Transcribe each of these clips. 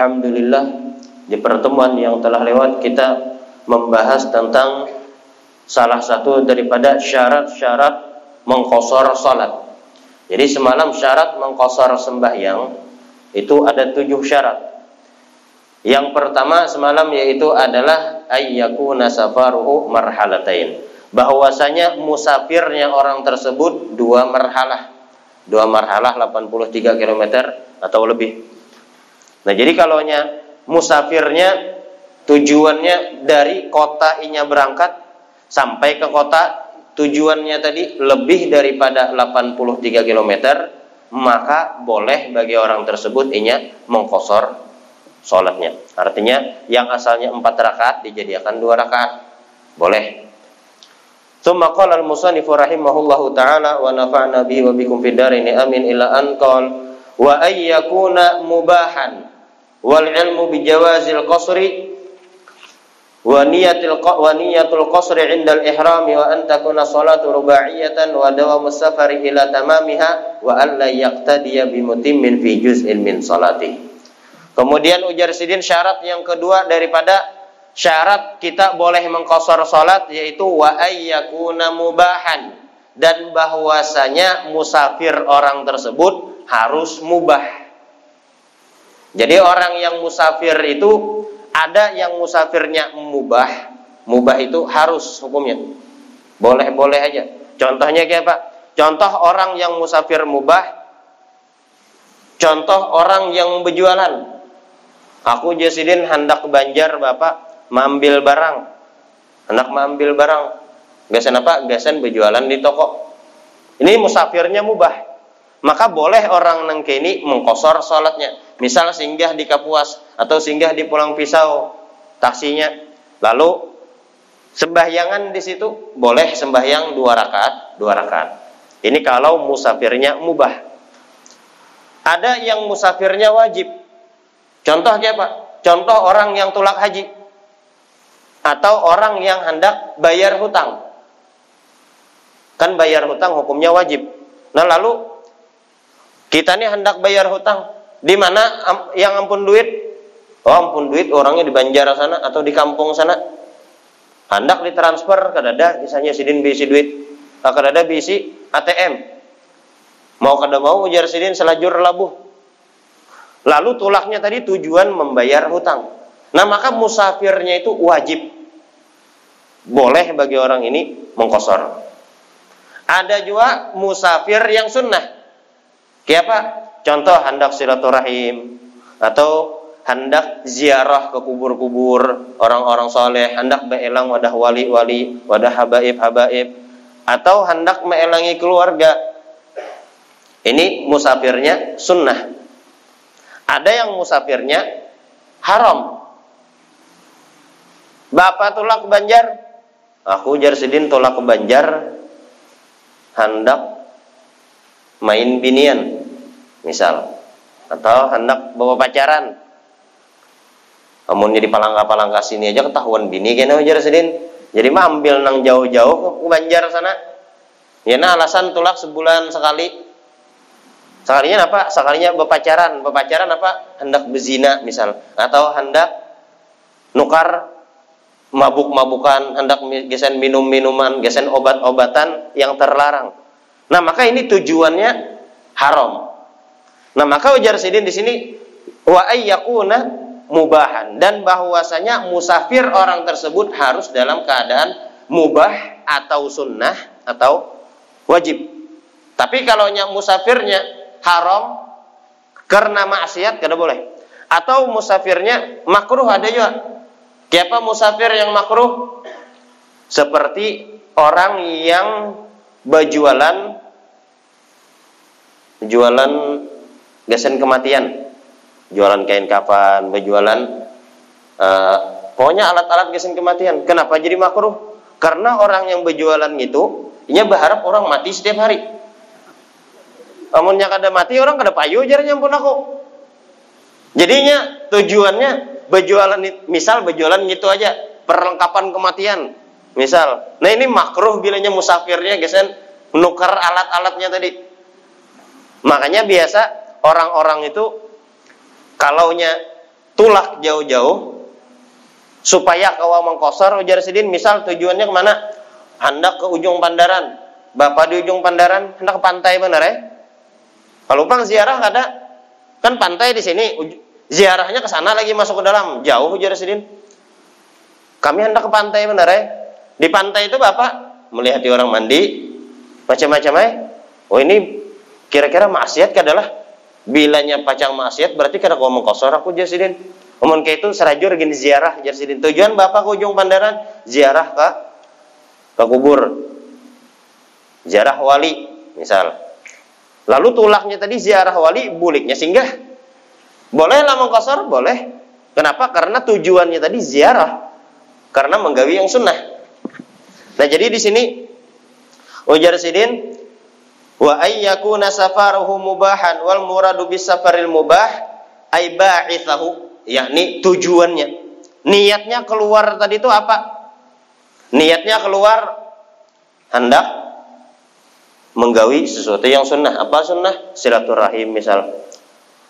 Alhamdulillah di pertemuan yang telah lewat kita membahas tentang salah satu daripada syarat-syarat mengkosor salat. Jadi semalam syarat mengkosor sembahyang itu ada tujuh syarat. Yang pertama semalam yaitu adalah ayyaku nasafaruhu marhalatain. Bahwasanya musafirnya orang tersebut dua marhalah. Dua marhalah 83 km atau lebih. Nah, jadi kalau musafirnya tujuannya dari kota inya berangkat sampai ke kota tujuannya tadi lebih daripada 83 km maka boleh bagi orang tersebut inya mengkosor sholatnya artinya yang asalnya empat rakaat dijadikan dua rakaat boleh ثم قال المصنف رحمه الله تعالى ونفعنا به وبكم في الدارين amin ila an qal wa ay yakuna mubahan wal ilmu bi jawazil qasri wa niyatul wa niyatul qasri 'inda al-ihram wa an takuna salatu rubaiyatan wa dawamu safari ila tamamiha wa alla yaqtadiya bi mutimmin fi juz'in min salati. Kemudian ujar sidin syarat yang kedua daripada syarat kita boleh mengkosor salat yaitu wa ayyakuna mubahan dan bahwasanya musafir orang tersebut harus mubah. Jadi orang yang musafir itu ada yang musafirnya mubah, mubah itu harus hukumnya. Boleh-boleh aja. Contohnya kayak apa? Contoh orang yang musafir mubah, contoh orang yang berjualan. Aku Jasidin hendak Banjar Bapak mengambil barang. Hendak mengambil barang. Gasan apa? Gasan berjualan di toko. Ini musafirnya mubah maka boleh orang nengkeni mengkosor sholatnya. Misal singgah di Kapuas atau singgah di Pulang Pisau taksinya. Lalu sembahyangan di situ boleh sembahyang dua rakaat, dua rakaat. Ini kalau musafirnya mubah. Ada yang musafirnya wajib. Contoh apa? Contoh orang yang tulak haji atau orang yang hendak bayar hutang. Kan bayar hutang hukumnya wajib. Nah lalu kita ini hendak bayar hutang. Di mana yang ampun duit? Oh ampun duit orangnya di Banjar sana atau di kampung sana. Hendak ditransfer ke dada, misalnya sidin bisi duit. Ke dada bisi ATM. Mau kada mau ujar sidin selajur labuh. Lalu tulaknya tadi tujuan membayar hutang. Nah maka musafirnya itu wajib. Boleh bagi orang ini mengkosor. Ada juga musafir yang sunnah Siapa? Contoh hendak silaturahim atau hendak ziarah ke kubur-kubur orang-orang soleh, hendak beelang wadah wali-wali, wadah habaib-habaib, atau hendak meelangi keluarga. Ini musafirnya sunnah. Ada yang musafirnya haram. Bapak tolak ke Banjar, aku jar sedin tolak ke Banjar, hendak main binian misal. Atau hendak bawa pacaran. Namun jadi palangka-palangka sini aja ketahuan bini kena ujar sedin. Jadi mah ambil nang jauh-jauh ke Banjar sana. Ya nah alasan tulak sebulan sekali. Sekalinya apa? Sekalinya berpacaran. Berpacaran apa? Hendak berzina misal. Atau hendak nukar mabuk-mabukan hendak gesen minum-minuman gesen obat-obatan yang terlarang nah maka ini tujuannya haram Nah, maka ujar sidin di sini wa ayyakuna mubahan dan bahwasanya musafir orang tersebut harus dalam keadaan mubah atau sunnah atau wajib. Tapi kalau musafirnya haram karena maksiat kada boleh. Atau musafirnya makruh ada juga. Siapa musafir yang makruh? Seperti orang yang berjualan jualan gesen kematian. Jualan kain kafan berjualan uh, pokoknya alat-alat gesen kematian. Kenapa jadi makruh? Karena orang yang berjualan itu ini berharap orang mati setiap hari. Amunnya kada mati orang kada payu jarnya pun aku. Jadinya tujuannya berjualan misal berjualan gitu aja perlengkapan kematian. Misal nah ini makruh bilanya musafirnya gesen menukar alat-alatnya tadi makanya biasa orang-orang itu kalaunya tulak jauh-jauh supaya kau mengkosor ujar sidin misal tujuannya ke mana? Hendak ke ujung pandaran. Bapak di ujung pandaran hendak ke pantai benar ya? Kalau pang ziarah ada. Kan pantai di sini ziarahnya ke sana lagi masuk ke dalam. Jauh ujar sidin. Kami hendak ke pantai benar ya? Di pantai itu bapak melihat orang mandi macam-macam ya? Oh ini kira-kira maksiat adalah bilanya pacang maksiat berarti kada kau mengkosor aku jasidin Umum ke itu serajur gini ziarah jarsidin. Tujuan bapak ke ujung pandaran ziarah ke ke kubur. Ziarah wali misal. Lalu tulaknya tadi ziarah wali, buliknya singgah. Boleh lah mengkosor, boleh. Kenapa? Karena tujuannya tadi ziarah. Karena menggawi yang sunnah. Nah jadi di sini ujar sidin wa ayyakuna safaruhu mubahan wal muradu bis safaril mubah ay ba'ithahu yakni tujuannya. Niatnya keluar tadi itu apa? Niatnya keluar hendak menggawi sesuatu yang sunnah. Apa sunnah? Silaturahim misal.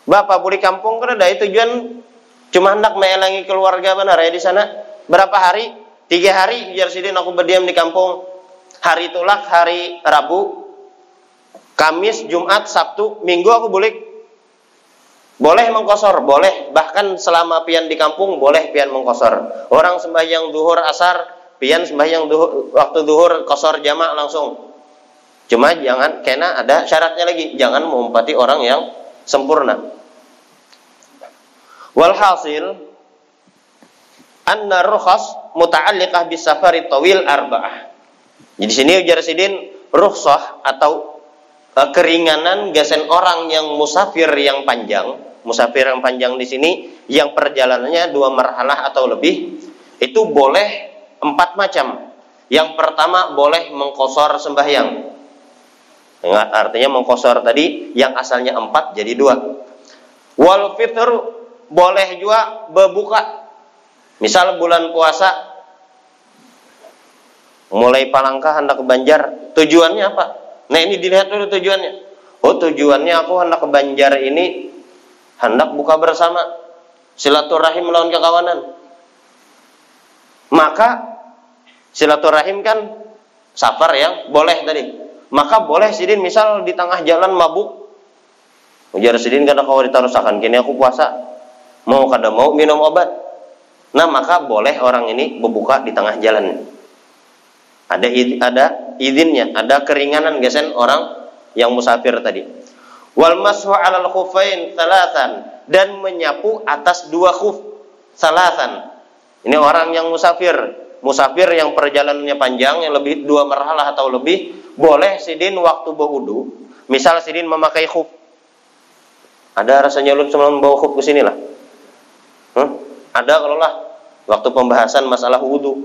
Bapak buli kampung kan ada tujuan cuma hendak melangi keluarga benar ya di sana. Berapa hari? Tiga hari biar sidin aku berdiam di kampung. Hari tulak, hari Rabu, Kamis, Jumat, Sabtu, Minggu aku boleh boleh mengkosor, boleh. Bahkan selama pian di kampung boleh pian mengkosor. Orang sembahyang duhur asar, pian sembahyang duhur, waktu duhur kosor jamak langsung. Cuma jangan, kena ada syaratnya lagi. Jangan mengumpati orang yang sempurna. Walhasil, anna rukhas muta'alliqah bis safari tawil arba'ah. Jadi sini ujar sidin rukhsah atau keringanan gasen orang yang musafir yang panjang musafir yang panjang di sini yang perjalanannya dua marhalah atau lebih itu boleh empat macam. Yang pertama boleh mengkosor sembahyang. Artinya mengkosor tadi yang asalnya empat jadi dua. Wal fitr boleh juga berbuka. Misal bulan puasa mulai Palangka hendak ke Banjar, tujuannya apa? Nah ini dilihat dulu tujuannya. Oh tujuannya aku hendak ke Banjar ini hendak buka bersama silaturahim melawan kekawanan. Maka silaturahim kan safar yang boleh tadi. Maka boleh sidin misal di tengah jalan mabuk. Ujar sidin karena kau ditarusakan kini aku puasa. Mau kada mau minum obat. Nah maka boleh orang ini berbuka di tengah jalan. Ada ada izinnya ada keringanan gesen orang yang musafir tadi wal mashu 'alal khuffain salatan dan menyapu atas dua khuf salatan. Ini orang yang musafir, musafir yang perjalanannya panjang yang lebih dua marhalah atau lebih boleh sidin waktu berwudu. Misal sidin memakai khuf. Ada rasanya lu sebelum bawa khuf ke sini lah. Hmm? Ada kalau lah waktu pembahasan masalah wudu.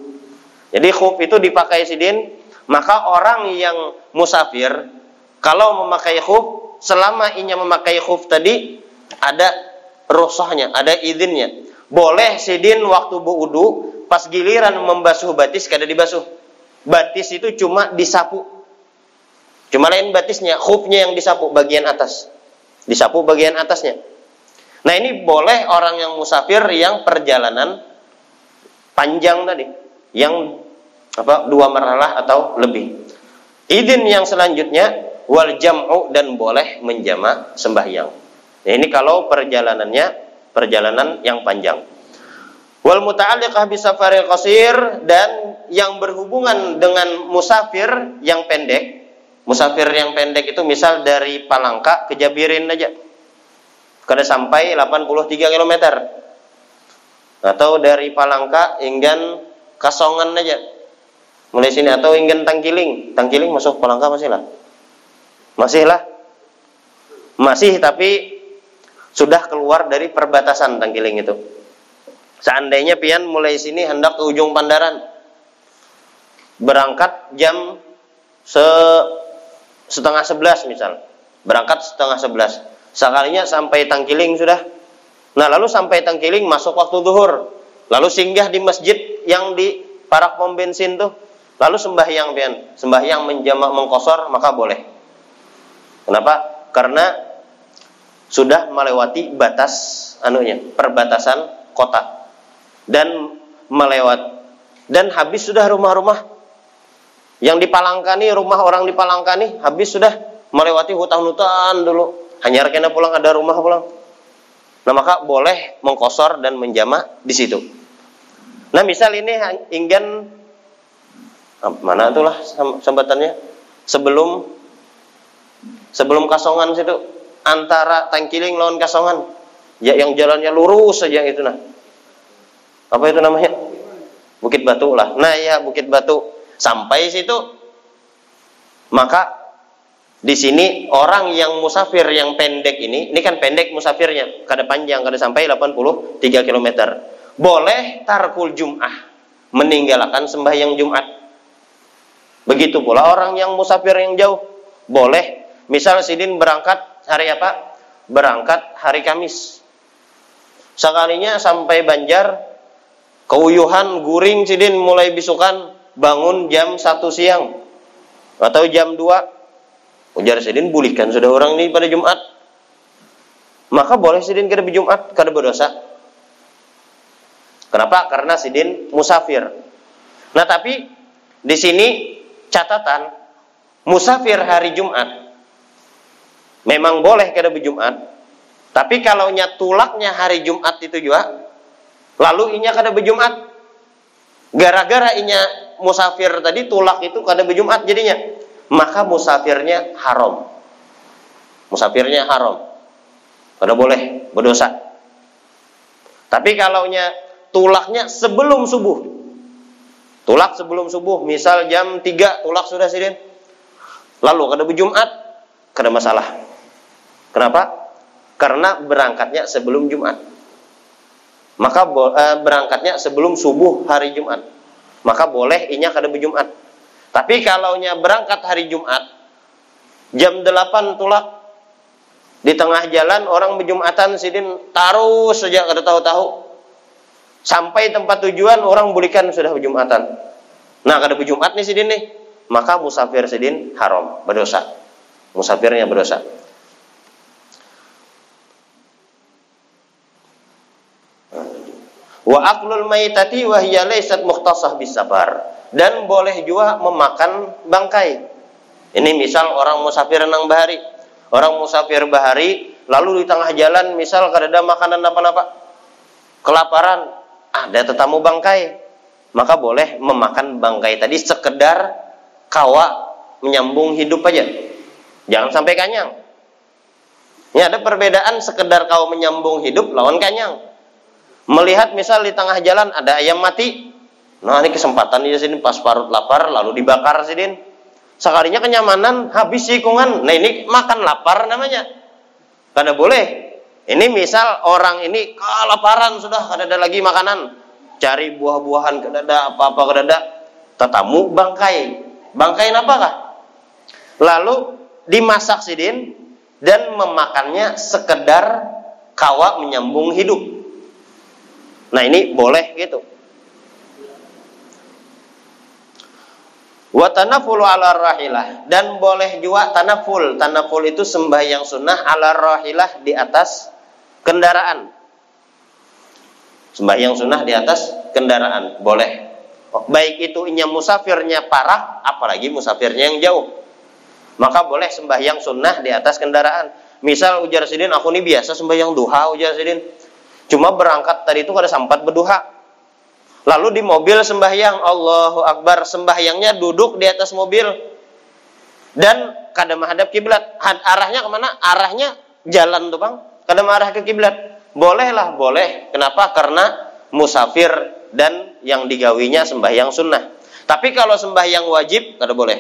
Jadi khuf itu dipakai sidin, maka orang yang musafir kalau memakai khuf selama inya memakai khuf tadi ada rosohnya, ada izinnya. Boleh sidin waktu berwudu pas giliran membasuh batis kada dibasuh. Batis itu cuma disapu. Cuma lain batisnya, khufnya yang disapu bagian atas. Disapu bagian atasnya. Nah ini boleh orang yang musafir yang perjalanan panjang tadi, yang apa dua marhalah atau lebih. Izin yang selanjutnya wal jam'u dan boleh menjama sembahyang. Nah, ini kalau perjalanannya perjalanan yang panjang. Wal muta'alliqah bi safaril qasir dan yang berhubungan dengan musafir yang pendek. Musafir yang pendek itu misal dari Palangka ke Jabirin aja. Kada sampai 83 km. Atau dari Palangka hingga Kasongan aja. Mulai sini atau hingga Tangkiling. Tangkiling masuk Palangka masih lah. Masihlah. Masih tapi sudah keluar dari perbatasan Tangkiling itu. Seandainya pian mulai sini hendak ke ujung Pandaran. Berangkat jam se setengah sebelas misal. Berangkat setengah sebelas. Sekalinya sampai Tangkiling sudah. Nah lalu sampai Tangkiling masuk waktu duhur. Lalu singgah di masjid yang di parak pom bensin tuh. Lalu sembahyang pian. Sembahyang menjamak mengkosor maka boleh. Kenapa? Karena sudah melewati batas anunya, perbatasan kota dan melewat dan habis sudah rumah-rumah yang dipalangkani rumah orang dipalangkani habis sudah melewati hutan-hutan dulu hanya kena pulang ada rumah pulang nah maka boleh mengkosor dan menjama di situ nah misal ini ingin mana itulah sambatannya sebelum sebelum kasongan situ antara tangkiling lawan kasongan. Ya yang jalannya lurus saja itu nah. Apa itu namanya? Bukit Batu lah. Nah ya Bukit Batu. Sampai situ maka di sini orang yang musafir yang pendek ini ini kan pendek musafirnya kada panjang kada sampai 83 km boleh tarkul jum'ah meninggalkan sembahyang Jumat begitu pula orang yang musafir yang jauh. Boleh. Misal sidin berangkat hari apa? Berangkat hari Kamis. Sekalinya sampai Banjar keuyuhan guring sidin mulai bisukan bangun jam satu siang atau jam 2 ujar sidin bulihkan sudah orang ini pada Jumat. Maka boleh sidin kada Jumat kada berdosa kenapa? Karena sidin musafir. Nah tapi di sini catatan musafir hari Jumat memang boleh kada Jumat tapi kalau tulaknya hari Jumat itu juga lalu inya kada berjumat gara-gara inya musafir tadi tulak itu kada berjumat jadinya. Maka musafirnya haram. Musafirnya haram. Kada boleh berdosa. Tapi kalau nya tulaknya sebelum subuh tulak sebelum subuh misal jam 3 tulak sudah sidin. Lalu kada berjumat kada masalah. Kenapa? Karena berangkatnya sebelum Jumat. Maka eh, berangkatnya sebelum subuh hari Jumat. Maka boleh inya kada berjumat. Tapi kalau nya berangkat hari Jumat jam 8 tulak di tengah jalan orang berjumatan sidin taruh saja kada tahu-tahu sampai tempat tujuan orang bulikan sudah berjumatan. Nah kada berjumat nih sidin nih maka musafir sidin haram berdosa. Musafirnya berdosa. Wa aklul maitati wa hiya laysat mukhtasah bisabar. Dan boleh juga memakan bangkai. Ini misal orang musafir nang bahari. Orang musafir bahari lalu di tengah jalan misal kada ada makanan apa-apa. Kelaparan, ada tetamu bangkai. Maka boleh memakan bangkai tadi sekedar kawa menyambung hidup aja. Jangan sampai kanyang. Ini ada perbedaan sekedar kau menyambung hidup lawan kanyang melihat misal di tengah jalan ada ayam mati nah ini kesempatan di sini pas parut lapar lalu dibakar sidin sekalinya kenyamanan habis sikungan nah ini makan lapar namanya karena boleh ini misal orang ini kelaparan sudah kada ada lagi makanan. Cari buah-buahan kada ada apa-apa kada ada tetamu bangkai. Bangkai apakah? Lalu dimasak sidin dan memakannya sekedar kawa menyambung hidup. Nah ini boleh gitu. Wa tanafulu ala rahilah. Dan boleh juga tanaful. Tanaful itu sembahyang sunnah ala rahilah di atas kendaraan. Sembahyang sunnah di atas kendaraan boleh. Baik itu inya musafirnya parah, apalagi musafirnya yang jauh. Maka boleh sembahyang sunnah di atas kendaraan. Misal ujar sidin, aku ini biasa sembahyang duha ujar sidin Cuma berangkat tadi itu kada sempat berduha. Lalu di mobil sembahyang Allahu Akbar sembahyangnya duduk di atas mobil dan kada menghadap kiblat. Arahnya ke mana? Arahnya jalan tuh bang. Kada mengarah ke kiblat. Bolehlah, boleh. Kenapa? Karena musafir dan yang digawinya sembahyang sunnah. Tapi kalau sembahyang wajib kada boleh.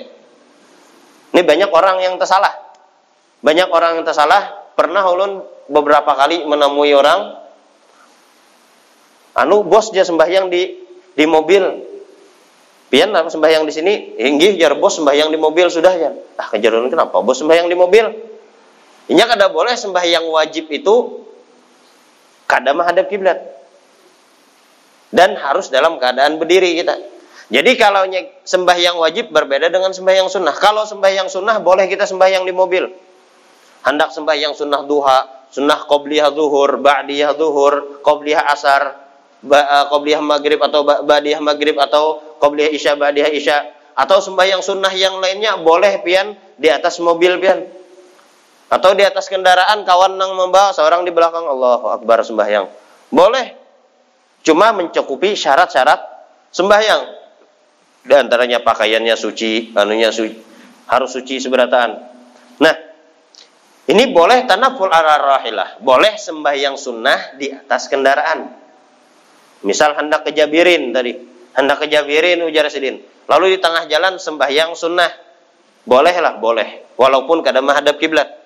Ini banyak orang yang tersalah. Banyak orang yang tersalah. Pernah ulun beberapa kali menemui orang anu bos dia sembahyang di di mobil pian sembahyang di sini inggih jar bos sembahyang di mobil sudah ya ah kejaran kenapa bos sembahyang di mobil ini kada boleh sembahyang wajib itu kada menghadap kiblat. Dan harus dalam keadaan berdiri kita. Jadi kalau sembahyang wajib berbeda dengan sembahyang sunnah. Kalau sembahyang sunnah boleh kita sembahyang di mobil. Hendak sembahyang sunnah duha sunnah qobliyah zuhur ba'diyah zuhur qobliyah asar uh, qobliyah maghrib atau ba'diyah maghrib atau qobliyah isya ba'diyah isya. Atau sembahyang sunnah yang lainnya boleh pian di atas mobil pian atau di atas kendaraan kawan nang membawa seorang di belakang. Allah Akbar sembahyang. Boleh. Cuma mencukupi syarat-syarat sembahyang. Di antaranya pakaiannya suci anunya suci. Harus suci seberataan. Nah ini boleh tanaful ala rahilah boleh sembahyang sunnah di atas kendaraan. Misal hendak kejabirin tadi. Hendak kejabirin ujar sidin. Lalu di tengah jalan sembahyang sunnah. Bolehlah, boleh. Walaupun kadang menghadap kiblat.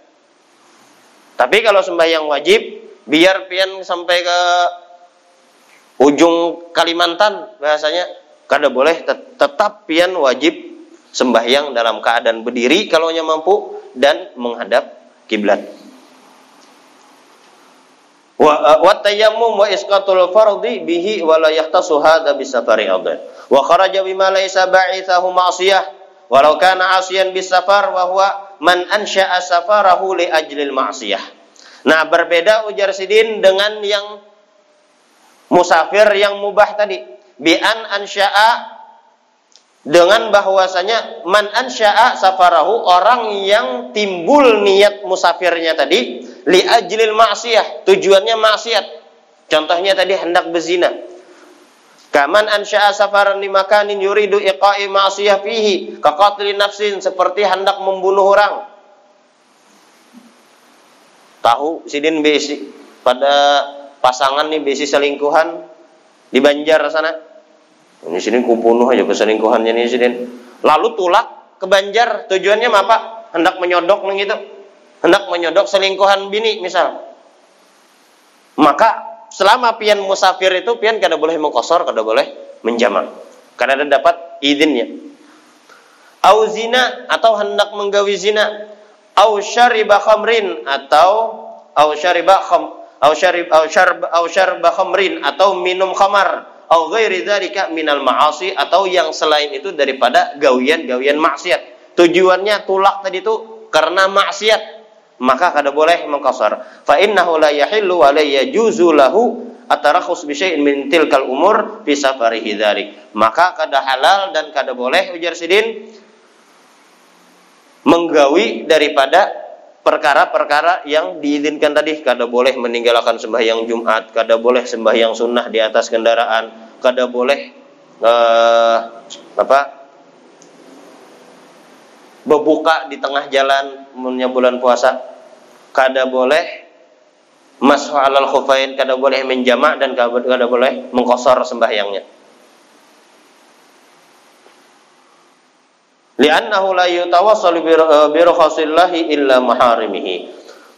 Tapi kalau sembahyang wajib, biar pian sampai ke ujung Kalimantan bahasanya, kada boleh tetap pian wajib sembahyang dalam keadaan berdiri kalau mampu dan menghadap kiblat. Wa wa tayammum wa isqatul fardhi bihi wa la yahtasu hadha bisafari adhan wa kharaja bima laysa ba'ithahu ma'siyah walau kana asiyan bisafar wa huwa man ansha'a safarahu li ajlil ma'siyah. Nah, berbeda ujar Sidin dengan yang musafir yang mubah tadi. Bi an ansha'a dengan bahwasanya man ansha'a safarahu orang yang timbul niat musafirnya tadi li ajlil ma'siyah, tujuannya maksiat. Contohnya tadi hendak berzina Kaman ansya'a safaran di makanin yuridu iqa'i ma'siyah fihi kaqatli nafsin seperti hendak membunuh orang. Tahu sidin besi pada pasangan nih besi selingkuhan di Banjar sana. Ini sidin kubunuh aja keselingkuhannya nih sidin. Lalu tulak ke Banjar tujuannya apa? Hendak menyodok nih gitu. Hendak menyodok selingkuhan bini misal. Maka selama pian musafir itu pian kada boleh mengkosor, kada boleh menjamak. Karena ada dapat izinnya. Au zina atau hendak menggawi zina, au syariba khamrin atau au syariba kham au syarib au syarb au syarba khamrin atau minum khamar au ghairi dzalika minal ma'asi atau yang selain itu daripada gawian-gawian maksiat. Tujuannya tulak tadi itu karena maksiat maka kada boleh mengkasar. Fa innahu la yahillu wa la yajuzu lahu atarakhus bi syai'in min tilkal umur fi safarihi dzalik. Maka kada halal dan kada boleh ujar sidin menggawi daripada perkara-perkara yang diizinkan tadi kada boleh meninggalkan sembahyang Jumat, kada boleh sembahyang sunnah di atas kendaraan, kada boleh uh, apa berbuka di tengah jalan punya bulan puasa kada boleh mashu alal khufain kada boleh menjamak dan kada boleh mengkosor sembahyangnya. Li'annahu la yutawassalu bi rukhasillahi illa maharimihi.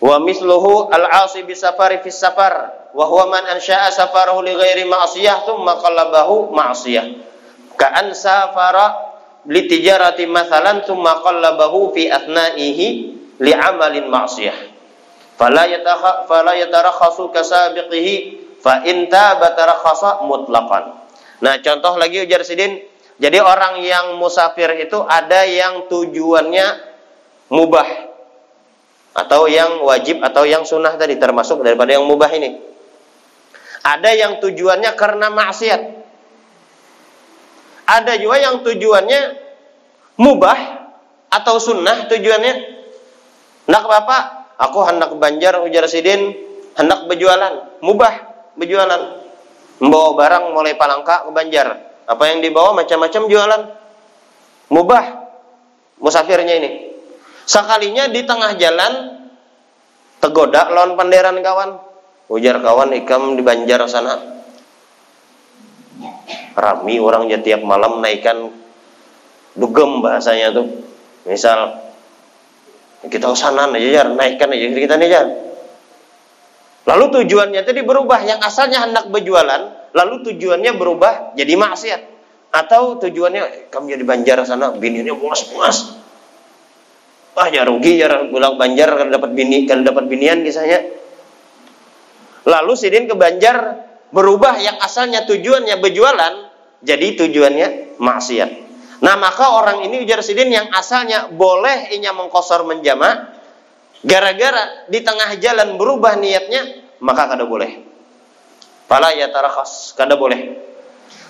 Wa misluhu al-'asi bi safari fi safar wa huwa man ansha'a safarahu li ghairi ma'siyah thumma qallabahu ma'siyah. Ka'an safara li tijarati masalan thumma qallabahu fi li amalin ma'siyah. Fala yatakha fala yatarakhasu kasabiqihi fa in taba tarakhasa mutlaqan. Nah contoh lagi ujar sidin. Jadi orang yang musafir itu ada yang tujuannya mubah atau yang wajib atau yang sunnah tadi termasuk daripada yang mubah ini. Ada yang tujuannya karena maksiat ada juga yang tujuannya mubah atau sunnah tujuannya. Nak bapak, aku hendak banjar ujar sidin, hendak berjualan, mubah berjualan. Membawa barang mulai Palangka ke Banjar. Apa yang dibawa macam-macam jualan. Mubah musafirnya ini. Sekalinya di tengah jalan tegoda lawan panderan kawan. Ujar kawan ikam di Banjar sana rami orangnya tiap malam naikkan dugem bahasanya tuh. Misal kita sana aja ya naikkan aja kita nih ya lalu tujuannya tadi berubah yang asalnya hendak berjualan lalu tujuannya berubah jadi maksiat. Atau tujuannya kamu jadi banjar sana bininya puas-puas. Ah ya rugi ya pulang banjar kalau dapat bini kalau dapat binian kisahnya. Lalu sidin ke banjar berubah yang asalnya tujuannya berjualan jadi tujuannya maksiat. Nah maka orang ini ujar sidin yang asalnya boleh inya mengkosor menjama gara-gara di tengah jalan berubah niatnya maka kada boleh. Fala yatarakhas, kada boleh.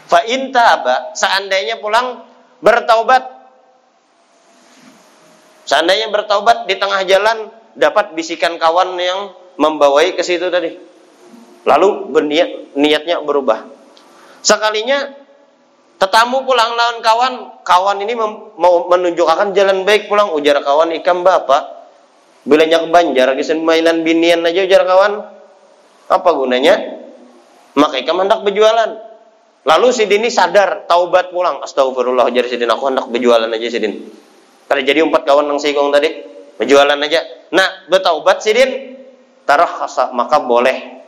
Fa in taba, seandainya pulang bertaubat. Seandainya bertaubat di tengah jalan dapat bisikan kawan yang membawai ke situ tadi. Lalu berniat niatnya berubah. Sekalinya tetamu pulang lawan kawan, kawan ini mau menunjukkan jalan baik pulang ujar kawan ikan bapak. Bila nyak banjar kisen mainan binian aja ujar kawan. Apa gunanya? Maka ikan hendak berjualan. Lalu si Dini sadar, taubat pulang. Astagfirullah, jadi si aku hendak berjualan aja si Dini. Karena jadi empat kawan yang sigong tadi, berjualan aja. Nah, bertaubat si Dini, khasa, maka boleh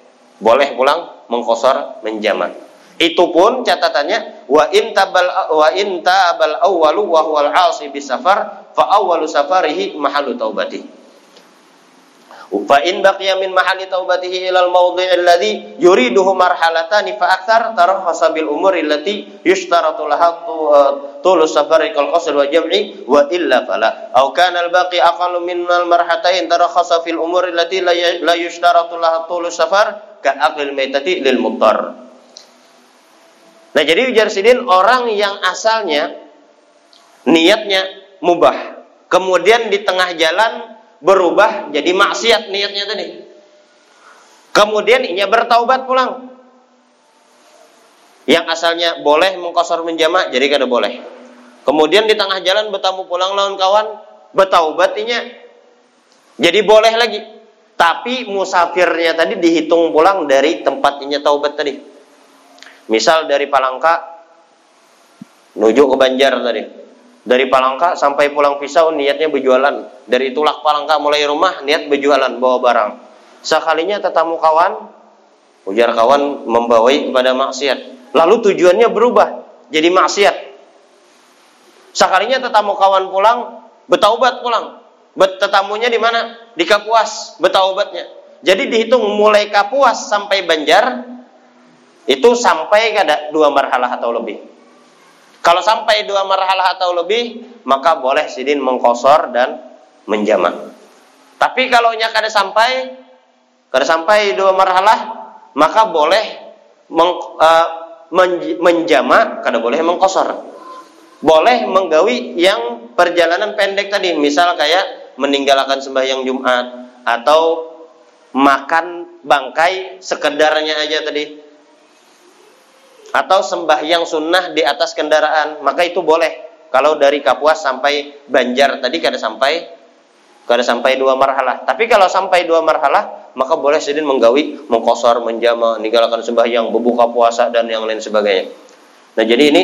boleh pulang mengkosor menjamak. Itu pun catatannya wa in tabal wa in tabal awwalu wa huwal asi bisafar fa awwalu safarihi mahalu taubati. Fa in baqiya min mahali taubatihi ila al-mawdhi' alladhi yuriduhu marhalatani fa akthar tarahhasa bil umuri allati yushtaratu laha tulu safari kal qasr wa jam'i wa illa fala aw kana al-baqi aqallu min al-marhatain tarahhasa fil umuri allati la yushtaratu laha tulu safar ka aqil maitati lil muttar Nah jadi ujar sidin orang yang asalnya niatnya mubah kemudian di tengah jalan berubah jadi maksiat niatnya tadi. Kemudian inya bertaubat pulang. Yang asalnya boleh mengkosor menjama jadi kada boleh. Kemudian di tengah jalan bertamu pulang lawan kawan, bertaubat inya jadi boleh lagi. Tapi musafirnya tadi dihitung pulang dari tempat inya taubat tadi. Misal dari Palangka menuju ke Banjar tadi dari Palangka sampai pulang pisau niatnya berjualan. Dari tulak Palangka mulai rumah niat berjualan bawa barang. Sekalinya tetamu kawan, ujar kawan membawai kepada maksiat. Lalu tujuannya berubah jadi maksiat. Sekalinya tetamu kawan pulang, betaubat pulang. Bet tetamunya di mana? Di Kapuas, betaubatnya. Jadi dihitung mulai Kapuas sampai Banjar itu sampai kada dua marhalah atau lebih. Kalau sampai dua marhalah atau lebih, maka boleh sidin mengkosor dan menjamak. Tapi kalau nyak ada sampai, kada sampai dua marhalah, maka boleh meng, uh, menjamak, kada boleh mengkosor. Boleh menggawi yang perjalanan pendek tadi, misal kayak meninggalkan sembahyang Jumat atau makan bangkai sekedarnya aja tadi atau sembahyang sunnah di atas kendaraan, maka itu boleh. Kalau dari Kapuas sampai Banjar tadi kada sampai kada sampai dua marhalah. Tapi kalau sampai dua marhalah, maka boleh sedin menggawi, mengkosor, menjama, meninggalkan sembahyang, berbuka puasa dan yang lain sebagainya. Nah, jadi ini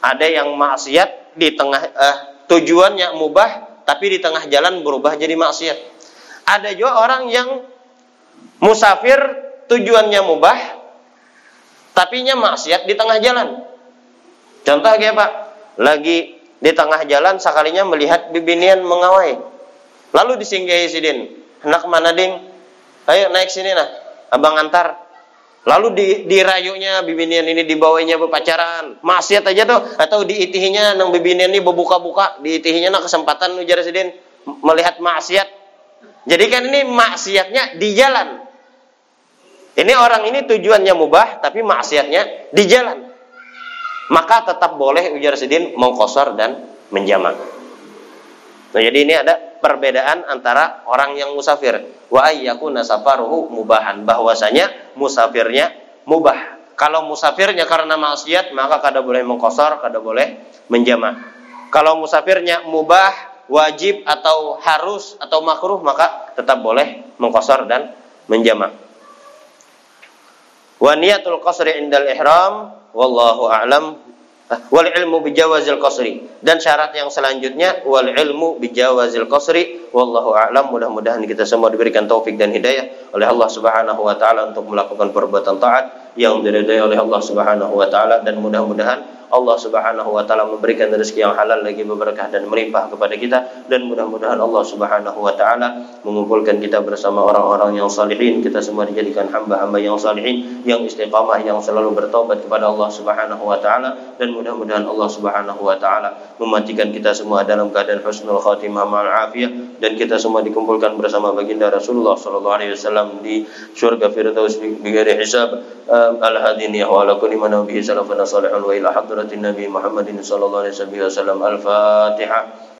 ada yang maksiat di tengah eh, tujuannya mubah, tapi di tengah jalan berubah jadi maksiat. Ada juga orang yang musafir tujuannya mubah, tapi nya maksiat di tengah jalan. Contoh kayak Pak, lagi di tengah jalan sekalinya melihat bibinian mengawai. Lalu disinggahi sidin, hendak mana ding? Ayo naik sini nah, abang antar. Lalu di, dirayunya bibinian ini dibawanya berpacaran, maksiat aja tuh, atau diitihinya nang bibinian ini berbuka-buka, diitihinya nang kesempatan ujar sidin melihat maksiat. Jadi kan ini maksiatnya di jalan, ini orang ini tujuannya mubah tapi maksiatnya di jalan. Maka tetap boleh ujar sidin mengkosor dan menjamak. Nah, jadi ini ada perbedaan antara orang yang musafir wa ayyakuna safaruhu mubahan bahwasanya musafirnya mubah. Kalau musafirnya karena maksiat maka kada boleh mengkosor, kada boleh menjamak. Kalau musafirnya mubah, wajib atau harus atau makruh maka tetap boleh mengkosor dan menjamak. Wa niyatul qasri indal ihram wallahu a'lam wal ilmu bijawazil qasri. Dan syarat yang selanjutnya wal ilmu bijawazil qasri. Wallahu a'lam. Mudah-mudahan kita semua diberikan taufik dan hidayah oleh Allah Subhanahu wa taala untuk melakukan perbuatan taat yang diridai oleh Allah Subhanahu wa taala. Dan mudah-mudahan Allah Subhanahu wa taala memberikan rezeki yang halal lagi berkah dan melimpah kepada kita. Dan mudah-mudahan Allah Subhanahu wa taala mengumpulkan kita bersama orang-orang yang salihin. Kita semua dijadikan hamba-hamba yang salihin yang istiqamah yang selalu bertobat kepada Allah Subhanahu wa taala. Dan mudah-mudahan Allah Subhanahu wa taala mematikan kita semua dalam keadaan husnul khatimah ma'al afiyah. Dan kita semua dikumpulkan bersama baginda Rasulullah sallallahu alaihi wasallam di surga firdaus bighairi hisab. Al-hadiniyah wa ala kulli man bihi salafana salihun wa ila hadratin nabi Muhammadin sallallahu alaihi wasallam. Al-fatihah